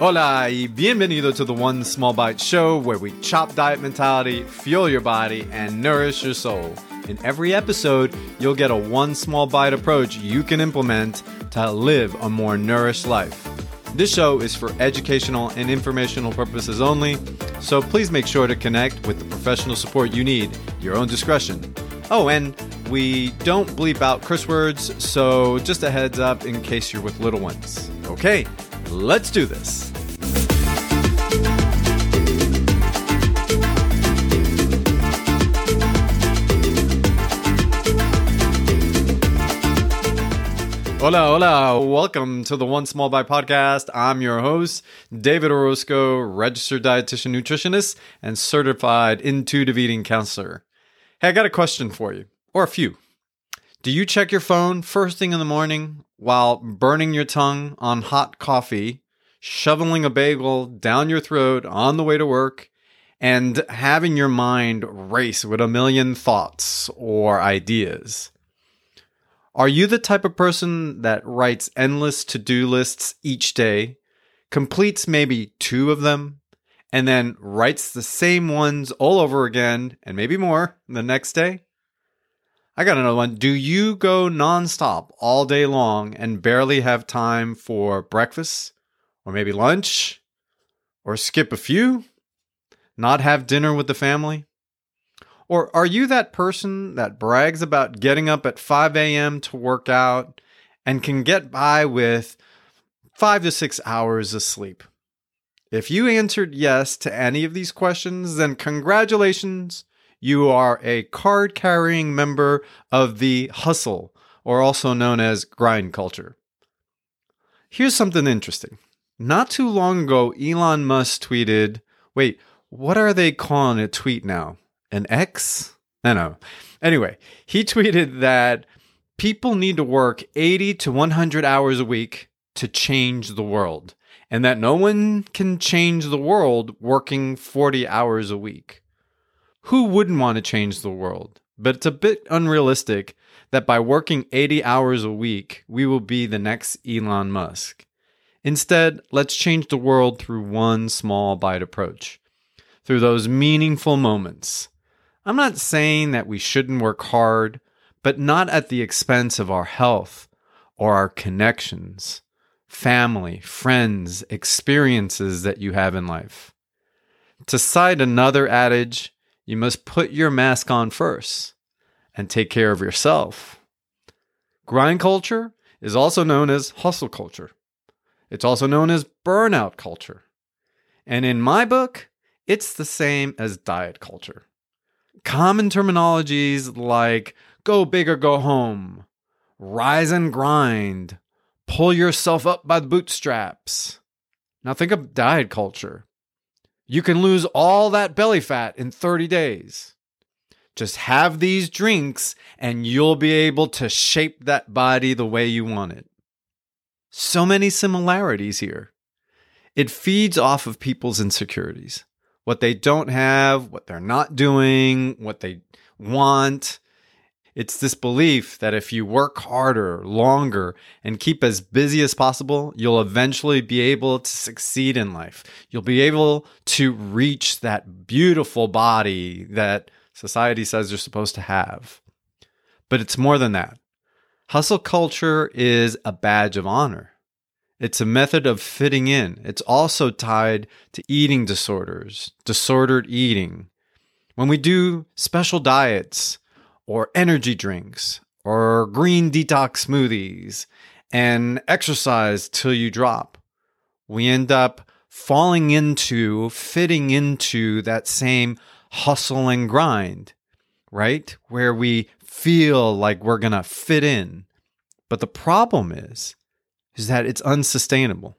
Hola y bienvenido to the One Small Bite Show, where we chop diet mentality, fuel your body, and nourish your soul. In every episode, you'll get a one small bite approach you can implement to live a more nourished life. This show is for educational and informational purposes only, so please make sure to connect with the professional support you need, your own discretion. Oh, and we don't bleep out curse words, so just a heads up in case you're with little ones. Okay, let's do this. Hola, hola. Welcome to the One Small Bite podcast. I'm your host, David Orozco, registered dietitian nutritionist and certified intuitive eating counselor. Hey, I got a question for you, or a few. Do you check your phone first thing in the morning while burning your tongue on hot coffee, shoveling a bagel down your throat on the way to work, and having your mind race with a million thoughts or ideas? Are you the type of person that writes endless to do lists each day, completes maybe two of them, and then writes the same ones all over again and maybe more the next day? I got another one. Do you go nonstop all day long and barely have time for breakfast or maybe lunch or skip a few? Not have dinner with the family? Or are you that person that brags about getting up at 5 a.m. to work out and can get by with five to six hours of sleep? If you answered yes to any of these questions, then congratulations. You are a card carrying member of the hustle, or also known as grind culture. Here's something interesting. Not too long ago, Elon Musk tweeted, wait, what are they calling a tweet now? an X? I know. Anyway, he tweeted that people need to work 80 to 100 hours a week to change the world, and that no one can change the world working 40 hours a week. Who wouldn't want to change the world? But it's a bit unrealistic that by working 80 hours a week, we will be the next Elon Musk. Instead, let's change the world through one small bite approach, through those meaningful moments I'm not saying that we shouldn't work hard, but not at the expense of our health or our connections, family, friends, experiences that you have in life. To cite another adage, you must put your mask on first and take care of yourself. Grind culture is also known as hustle culture. It's also known as burnout culture. And in my book, it's the same as diet culture. Common terminologies like go big or go home, rise and grind, pull yourself up by the bootstraps. Now think of diet culture. You can lose all that belly fat in 30 days. Just have these drinks and you'll be able to shape that body the way you want it. So many similarities here. It feeds off of people's insecurities what they don't have, what they're not doing, what they want. It's this belief that if you work harder, longer, and keep as busy as possible, you'll eventually be able to succeed in life. You'll be able to reach that beautiful body that society says you're supposed to have. But it's more than that. Hustle culture is a badge of honor. It's a method of fitting in. It's also tied to eating disorders, disordered eating. When we do special diets or energy drinks or green detox smoothies and exercise till you drop, we end up falling into, fitting into that same hustle and grind, right? Where we feel like we're going to fit in. But the problem is, is that it's unsustainable.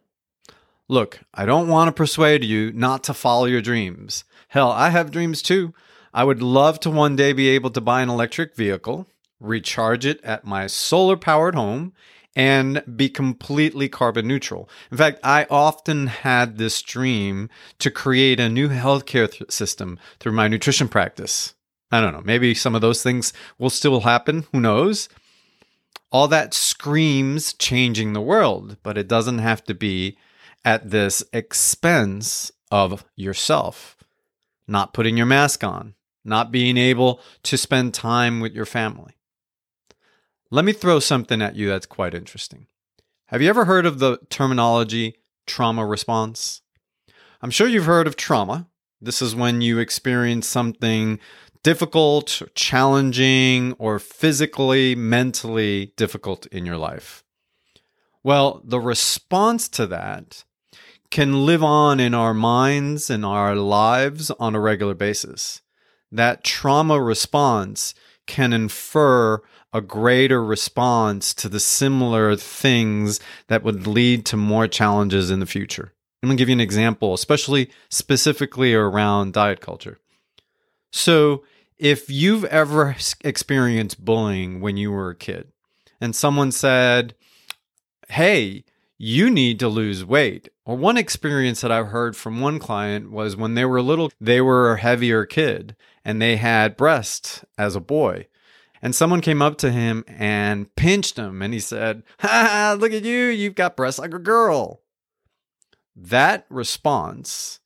Look, I don't want to persuade you not to follow your dreams. Hell, I have dreams too. I would love to one day be able to buy an electric vehicle, recharge it at my solar powered home, and be completely carbon neutral. In fact, I often had this dream to create a new healthcare th- system through my nutrition practice. I don't know, maybe some of those things will still happen. Who knows? all that screams changing the world, but it doesn't have to be at this expense of yourself, not putting your mask on, not being able to spend time with your family. Let me throw something at you that's quite interesting. Have you ever heard of the terminology trauma response? I'm sure you've heard of trauma. This is when you experience something difficult, challenging, or physically, mentally difficult in your life. Well, the response to that can live on in our minds and our lives on a regular basis. That trauma response can infer a greater response to the similar things that would lead to more challenges in the future. I'm going to give you an example, especially specifically around diet culture. So, if you've ever experienced bullying when you were a kid and someone said, Hey, you need to lose weight. Or one experience that I've heard from one client was when they were little, they were a heavier kid and they had breasts as a boy. And someone came up to him and pinched him and he said, Ha, look at you, you've got breasts like a girl. That response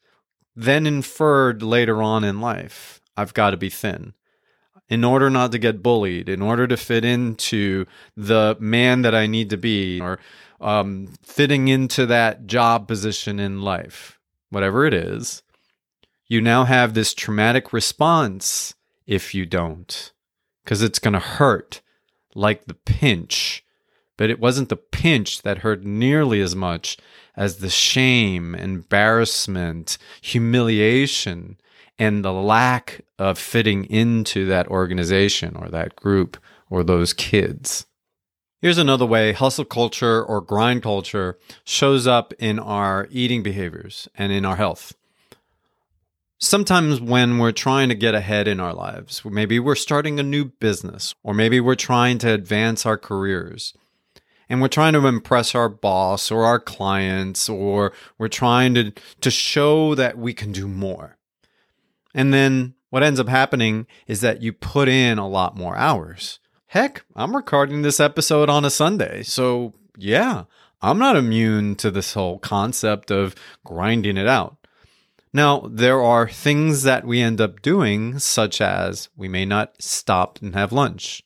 then inferred later on in life I've got to be thin. In order not to get bullied, in order to fit into the man that I need to be, or um, fitting into that job position in life, whatever it is, you now have this traumatic response if you don't, because it's going to hurt like the pinch. But it wasn't the pinch that hurt nearly as much as the shame, embarrassment, humiliation and the lack of fitting into that organization or that group or those kids. Here's another way hustle culture or grind culture shows up in our eating behaviors and in our health. Sometimes, when we're trying to get ahead in our lives, maybe we're starting a new business, or maybe we're trying to advance our careers, and we're trying to impress our boss or our clients, or we're trying to, to show that we can do more. And then what ends up happening is that you put in a lot more hours. Heck, I'm recording this episode on a Sunday. So, yeah, I'm not immune to this whole concept of grinding it out. Now, there are things that we end up doing, such as we may not stop and have lunch,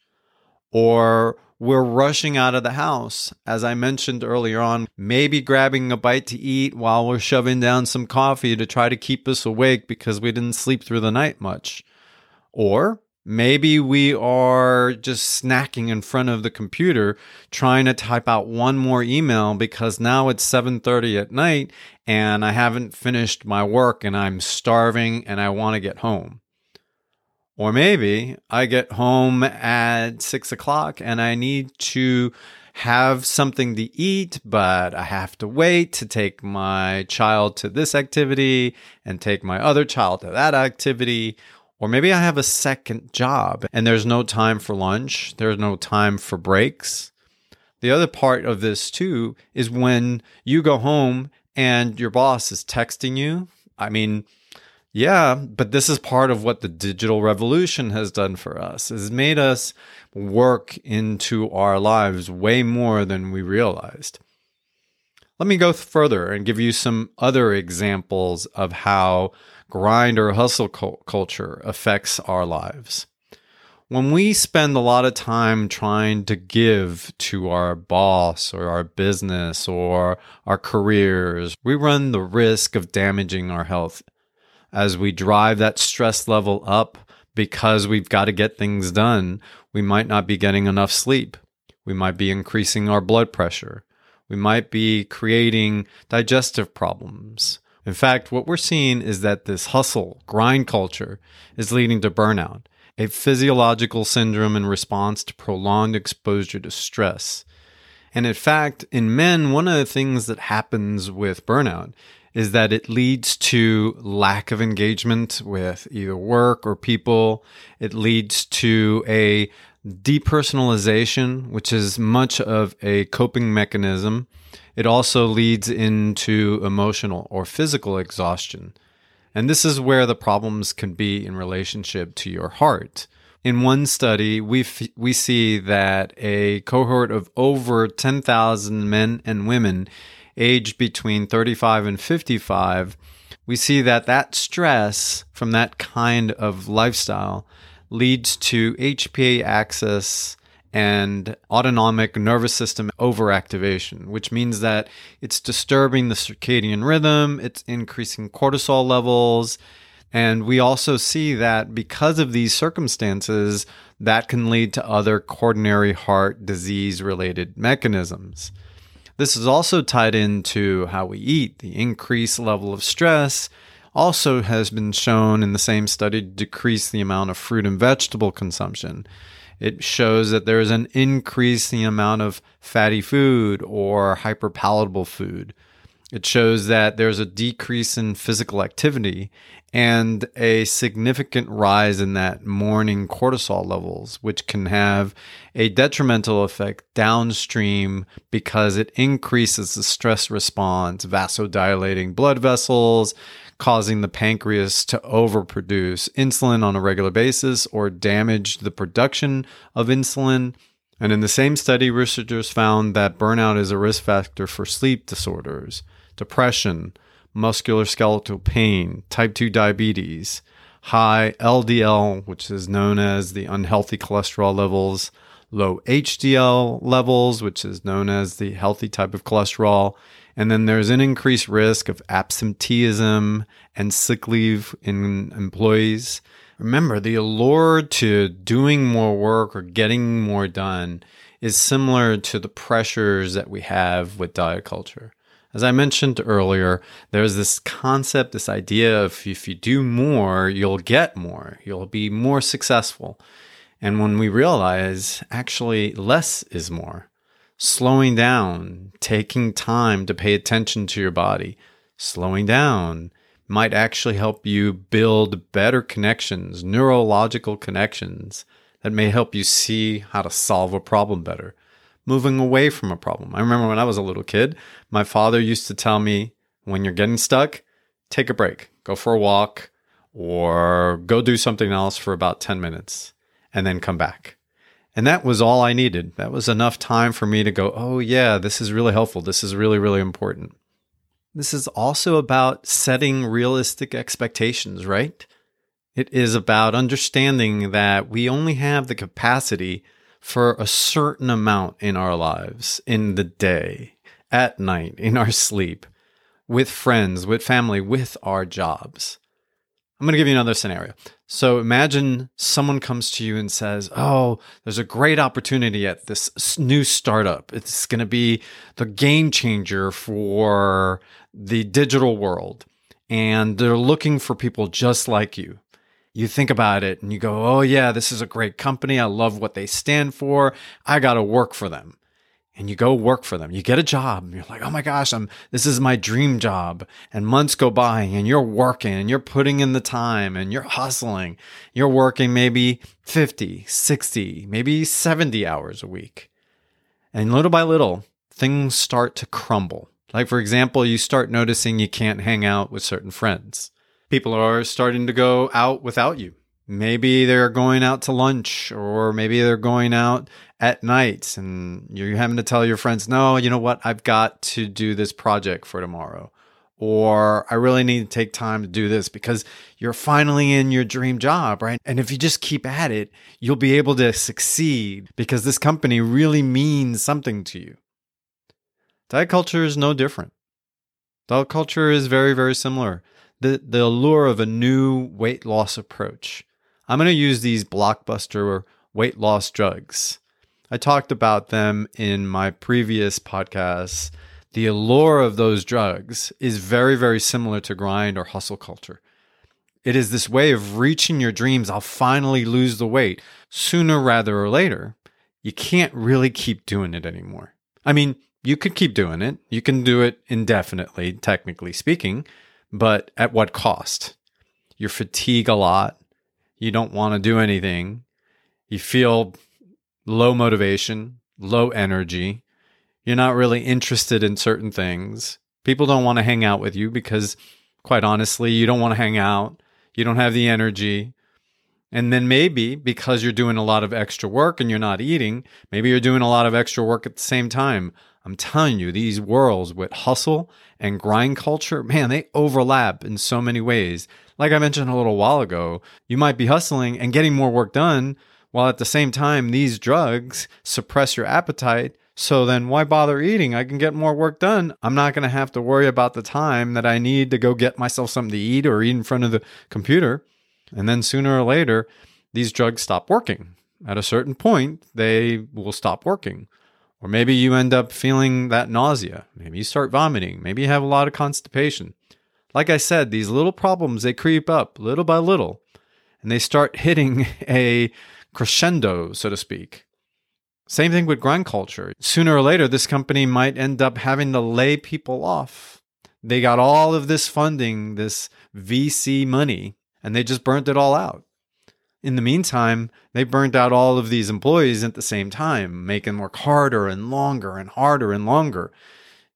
or we're rushing out of the house. As I mentioned earlier on, maybe grabbing a bite to eat while we're shoving down some coffee to try to keep us awake because we didn't sleep through the night much. Or maybe we are just snacking in front of the computer trying to type out one more email because now it's 7:30 at night and I haven't finished my work and I'm starving and I want to get home. Or maybe I get home at six o'clock and I need to have something to eat, but I have to wait to take my child to this activity and take my other child to that activity. Or maybe I have a second job and there's no time for lunch, there's no time for breaks. The other part of this too is when you go home and your boss is texting you. I mean, yeah, but this is part of what the digital revolution has done for us. It's made us work into our lives way more than we realized. Let me go further and give you some other examples of how grind or hustle culture affects our lives. When we spend a lot of time trying to give to our boss or our business or our careers, we run the risk of damaging our health as we drive that stress level up because we've got to get things done, we might not be getting enough sleep. We might be increasing our blood pressure. We might be creating digestive problems. In fact, what we're seeing is that this hustle, grind culture is leading to burnout, a physiological syndrome in response to prolonged exposure to stress. And in fact, in men, one of the things that happens with burnout is that it leads to lack of engagement with either work or people. It leads to a depersonalization, which is much of a coping mechanism. It also leads into emotional or physical exhaustion. And this is where the problems can be in relationship to your heart. In one study, we, f- we see that a cohort of over 10,000 men and women aged between 35 and 55, we see that that stress from that kind of lifestyle leads to HPA axis and autonomic nervous system overactivation, which means that it's disturbing the circadian rhythm, it's increasing cortisol levels. And we also see that because of these circumstances, that can lead to other coronary heart disease related mechanisms. This is also tied into how we eat. The increased level of stress also has been shown in the same study to decrease the amount of fruit and vegetable consumption. It shows that there is an increase in the amount of fatty food or hyperpalatable food. It shows that there's a decrease in physical activity and a significant rise in that morning cortisol levels, which can have a detrimental effect downstream because it increases the stress response, vasodilating blood vessels, causing the pancreas to overproduce insulin on a regular basis or damage the production of insulin. And in the same study, researchers found that burnout is a risk factor for sleep disorders, depression, musculoskeletal pain, type 2 diabetes, high LDL, which is known as the unhealthy cholesterol levels, low HDL levels, which is known as the healthy type of cholesterol, and then there's an increased risk of absenteeism and sick leave in employees. Remember, the allure to doing more work or getting more done is similar to the pressures that we have with diet culture. As I mentioned earlier, there's this concept, this idea of if you do more, you'll get more, you'll be more successful. And when we realize actually less is more, slowing down, taking time to pay attention to your body, slowing down might actually help you build better connections, neurological connections that may help you see how to solve a problem better, moving away from a problem. I remember when I was a little kid, my father used to tell me when you're getting stuck, take a break, go for a walk, or go do something else for about 10 minutes and then come back. And that was all I needed. That was enough time for me to go, oh, yeah, this is really helpful. This is really, really important. This is also about setting realistic expectations, right? It is about understanding that we only have the capacity for a certain amount in our lives, in the day, at night, in our sleep, with friends, with family, with our jobs. I'm going to give you another scenario. So imagine someone comes to you and says, Oh, there's a great opportunity at this new startup. It's going to be the game changer for the digital world. And they're looking for people just like you. You think about it and you go, Oh, yeah, this is a great company. I love what they stand for. I got to work for them and you go work for them. You get a job and you're like, oh my gosh, I'm, this is my dream job. And months go by and you're working and you're putting in the time and you're hustling. You're working maybe 50, 60, maybe 70 hours a week. And little by little, things start to crumble. Like, for example, you start noticing you can't hang out with certain friends. People are starting to go out without you. Maybe they're going out to lunch or maybe they're going out at night and you're having to tell your friends, no, you know what? I've got to do this project for tomorrow. Or I really need to take time to do this because you're finally in your dream job, right? And if you just keep at it, you'll be able to succeed because this company really means something to you. Diet culture is no different. Diet culture is very, very similar. The, the allure of a new weight loss approach. I'm going to use these blockbuster weight loss drugs I talked about them in my previous podcasts. The allure of those drugs is very, very similar to grind or hustle culture. It is this way of reaching your dreams. I'll finally lose the weight sooner rather or later. You can't really keep doing it anymore. I mean, you could keep doing it. You can do it indefinitely, technically speaking, but at what cost? You fatigue a lot. You don't want to do anything. You feel low motivation, low energy. You're not really interested in certain things. People don't want to hang out with you because, quite honestly, you don't want to hang out. You don't have the energy. And then maybe because you're doing a lot of extra work and you're not eating, maybe you're doing a lot of extra work at the same time. I'm telling you, these worlds with hustle and grind culture, man, they overlap in so many ways. Like I mentioned a little while ago, you might be hustling and getting more work done, while at the same time, these drugs suppress your appetite. So then why bother eating? I can get more work done. I'm not going to have to worry about the time that I need to go get myself something to eat or eat in front of the computer. And then sooner or later, these drugs stop working. At a certain point, they will stop working. Or maybe you end up feeling that nausea. Maybe you start vomiting. Maybe you have a lot of constipation. Like I said, these little problems, they creep up little by little and they start hitting a crescendo, so to speak. Same thing with grind culture. Sooner or later, this company might end up having to lay people off. They got all of this funding, this VC money, and they just burnt it all out. In the meantime, they burnt out all of these employees at the same time, making work harder and longer and harder and longer.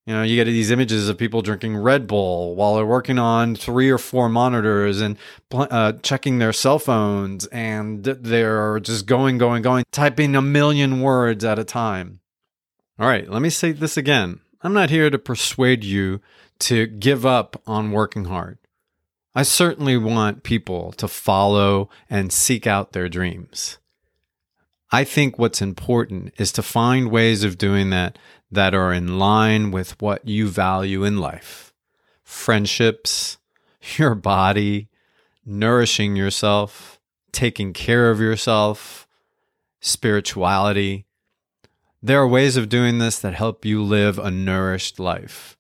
You know, you get these images of people drinking Red Bull while they're working on three or four monitors and uh, checking their cell phones, and they're just going, going, going, typing a million words at a time. All right, let me say this again. I'm not here to persuade you to give up on working hard. I certainly want people to follow and seek out their dreams. I think what's important is to find ways of doing that that are in line with what you value in life friendships, your body, nourishing yourself, taking care of yourself, spirituality. There are ways of doing this that help you live a nourished life.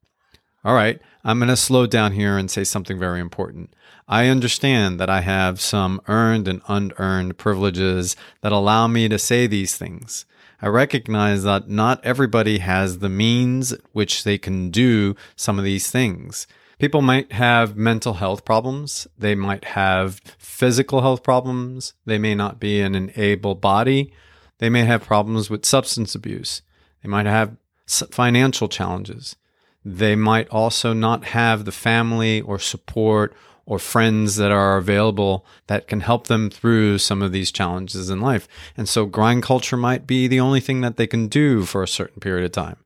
All right, I'm going to slow down here and say something very important. I understand that I have some earned and unearned privileges that allow me to say these things. I recognize that not everybody has the means which they can do some of these things. People might have mental health problems. They might have physical health problems. They may not be in an able body. They may have problems with substance abuse. They might have financial challenges. They might also not have the family or support or friends that are available that can help them through some of these challenges in life. And so grind culture might be the only thing that they can do for a certain period of time.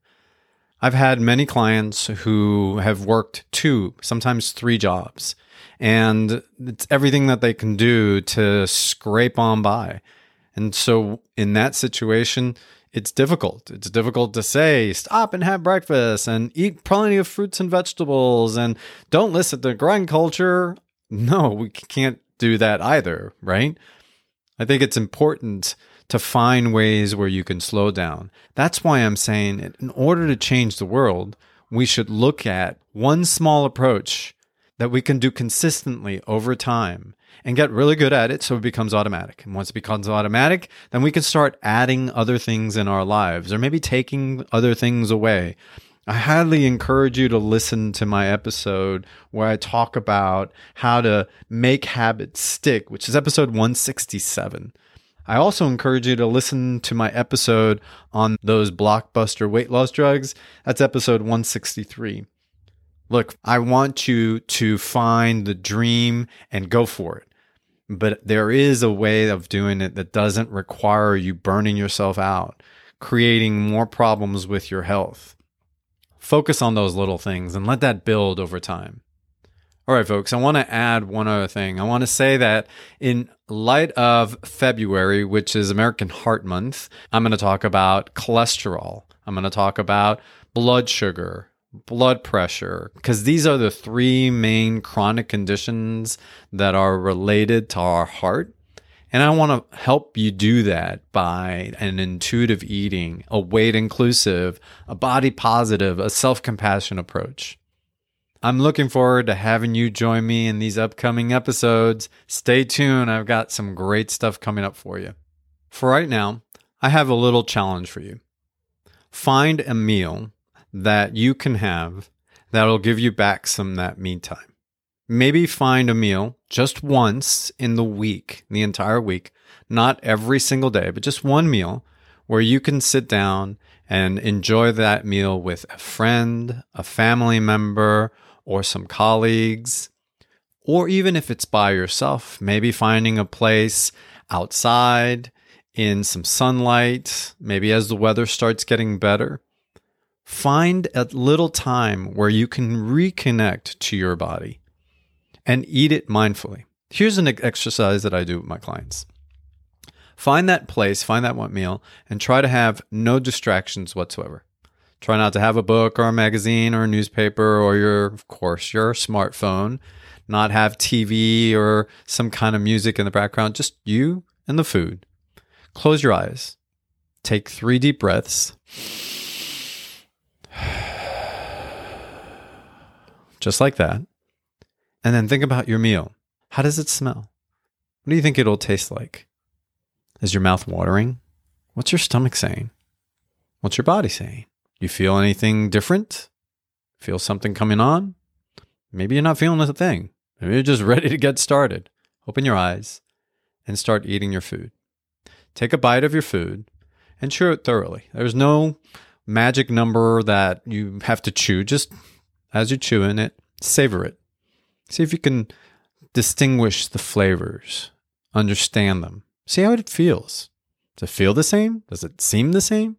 I've had many clients who have worked two, sometimes three jobs, and it's everything that they can do to scrape on by. And so in that situation, it's difficult. It's difficult to say, stop and have breakfast and eat plenty of fruits and vegetables and don't listen to grind culture. No, we can't do that either, right? I think it's important to find ways where you can slow down. That's why I'm saying, in order to change the world, we should look at one small approach that we can do consistently over time and get really good at it so it becomes automatic. And once it becomes automatic, then we can start adding other things in our lives or maybe taking other things away. I highly encourage you to listen to my episode where I talk about how to make habits stick, which is episode 167. I also encourage you to listen to my episode on those blockbuster weight loss drugs. That's episode 163. Look, I want you to find the dream and go for it but there is a way of doing it that doesn't require you burning yourself out, creating more problems with your health. Focus on those little things and let that build over time. All right, folks, I want to add one other thing. I want to say that in light of February, which is American Heart Month, I'm going to talk about cholesterol. I'm going to talk about blood sugar, blood pressure, because these are the three main chronic conditions that are related to our heart. And I want to help you do that by an intuitive eating, a weight inclusive, a body positive, a self compassion approach. I'm looking forward to having you join me in these upcoming episodes. Stay tuned, I've got some great stuff coming up for you. For right now, I have a little challenge for you. Find a meal that you can have that'll give you back some that me time. Maybe find a meal just once in the week, the entire week, not every single day, but just one meal where you can sit down and enjoy that meal with a friend, a family member, or some colleagues. Or even if it's by yourself, maybe finding a place outside in some sunlight, maybe as the weather starts getting better. Find a little time where you can reconnect to your body and eat it mindfully. Here's an exercise that I do with my clients. Find that place, find that one meal, and try to have no distractions whatsoever. Try not to have a book or a magazine or a newspaper or your, of course, your smartphone. Not have TV or some kind of music in the background, just you and the food. Close your eyes. Take three deep breaths. Just like that. And then think about your meal. How does it smell? What do you think it'll taste like? Is your mouth watering? What's your stomach saying? What's your body saying? Do you feel anything different? Feel something coming on? Maybe you're not feeling a thing. Maybe you're just ready to get started. Open your eyes and start eating your food. Take a bite of your food and chew it thoroughly. There's no magic number that you have to chew. Just as you're chewing it, savor it. See if you can distinguish the flavors, understand them, see how it feels. Does it feel the same? Does it seem the same?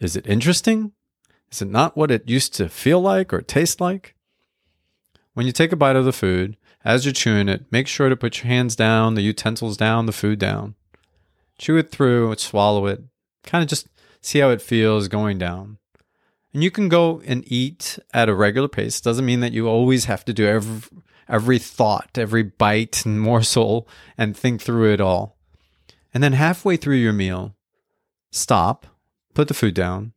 Is it interesting? Is it not what it used to feel like or taste like? When you take a bite of the food, as you're chewing it, make sure to put your hands down, the utensils down, the food down. Chew it through, swallow it, kind of just see how it feels going down. And you can go and eat at a regular pace. Doesn't mean that you always have to do every, every thought, every bite and morsel and think through it all. And then halfway through your meal, stop, put the food down,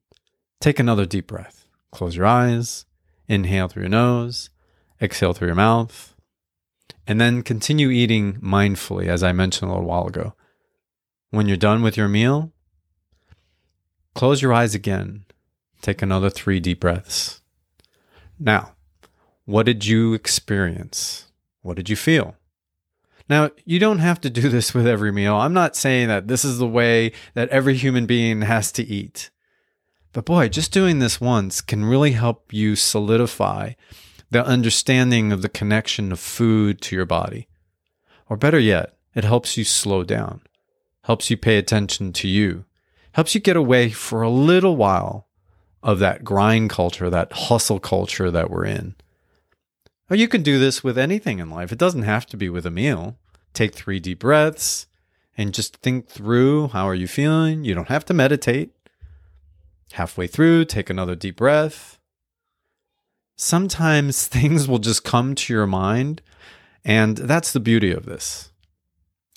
take another deep breath. Close your eyes, inhale through your nose, exhale through your mouth, and then continue eating mindfully, as I mentioned a little while ago. When you're done with your meal, close your eyes again Take another three deep breaths. Now, what did you experience? What did you feel? Now, you don't have to do this with every meal. I'm not saying that this is the way that every human being has to eat. But boy, just doing this once can really help you solidify the understanding of the connection of food to your body. Or better yet, it helps you slow down, helps you pay attention to you, helps you get away for a little while of that grind culture, that hustle culture that we're in. Or you can do this with anything in life. It doesn't have to be with a meal. Take three deep breaths and just think through how are you feeling? You don't have to meditate. Halfway through, take another deep breath. Sometimes things will just come to your mind, and that's the beauty of this.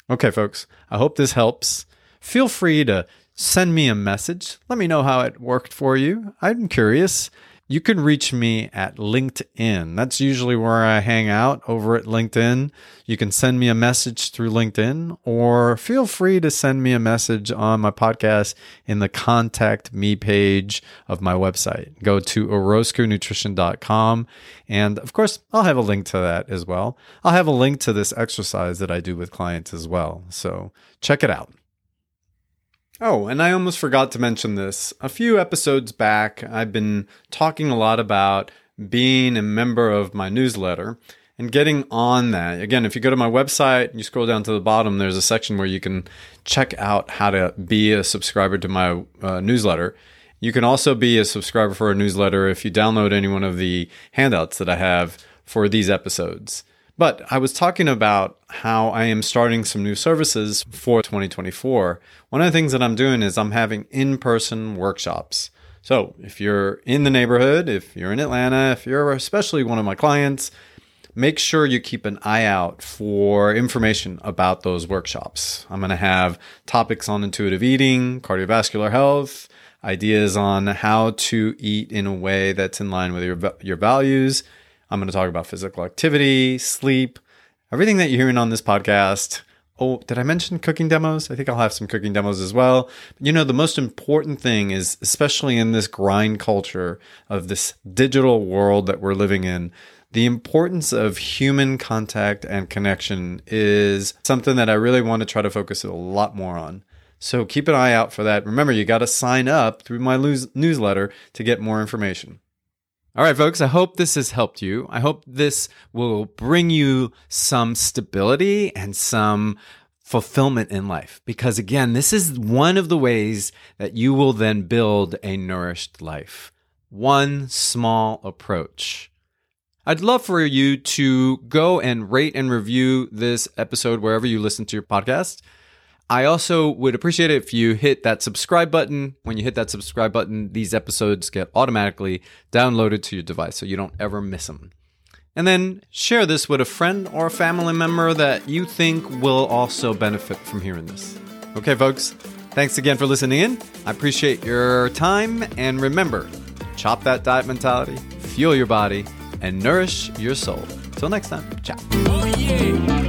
Okay, folks, I hope this helps. Feel free to send me a message. Let me know how it worked for you. I'm curious. You can reach me at LinkedIn. That's usually where I hang out over at LinkedIn. You can send me a message through LinkedIn or feel free to send me a message on my podcast in the contact me page of my website. Go to orozconutrition.com. And of course, I'll have a link to that as well. I'll have a link to this exercise that I do with clients as well. So check it out. Oh, and I almost forgot to mention this. A few episodes back, I've been talking a lot about being a member of my newsletter and getting on that. Again, if you go to my website and you scroll down to the bottom, there's a section where you can check out how to be a subscriber to my uh, newsletter. You can also be a subscriber for a newsletter if you download any one of the handouts that I have for these episodes. But I was talking about how I am starting some new services for 2024. One of the things that I'm doing is I'm having in person workshops. So if you're in the neighborhood, if you're in Atlanta, if you're especially one of my clients, make sure you keep an eye out for information about those workshops. I'm going to have topics on intuitive eating, cardiovascular health, ideas on how to eat in a way that's in line with your, your values I'm going to talk about physical activity, sleep, everything that you're hearing on this podcast. Oh, did I mention cooking demos? I think I'll have some cooking demos as well. You know, the most important thing is, especially in this grind culture of this digital world that we're living in, the importance of human contact and connection is something that I really want to try to focus a lot more on. So keep an eye out for that. Remember, you got to sign up through my newsletter to get more information. All right, folks, I hope this has helped you. I hope this will bring you some stability and some fulfillment in life. Because again, this is one of the ways that you will then build a nourished life. One small approach. I'd love for you to go and rate and review this episode wherever you listen to your podcast. I also would appreciate it if you hit that subscribe button. When you hit that subscribe button, these episodes get automatically downloaded to your device so you don't ever miss them. And then share this with a friend or a family member that you think will also benefit from hearing this. Okay, folks, thanks again for listening in. I appreciate your time. And remember, chop that diet mentality, fuel your body, and nourish your soul. Till next time, ciao. Oh, yeah.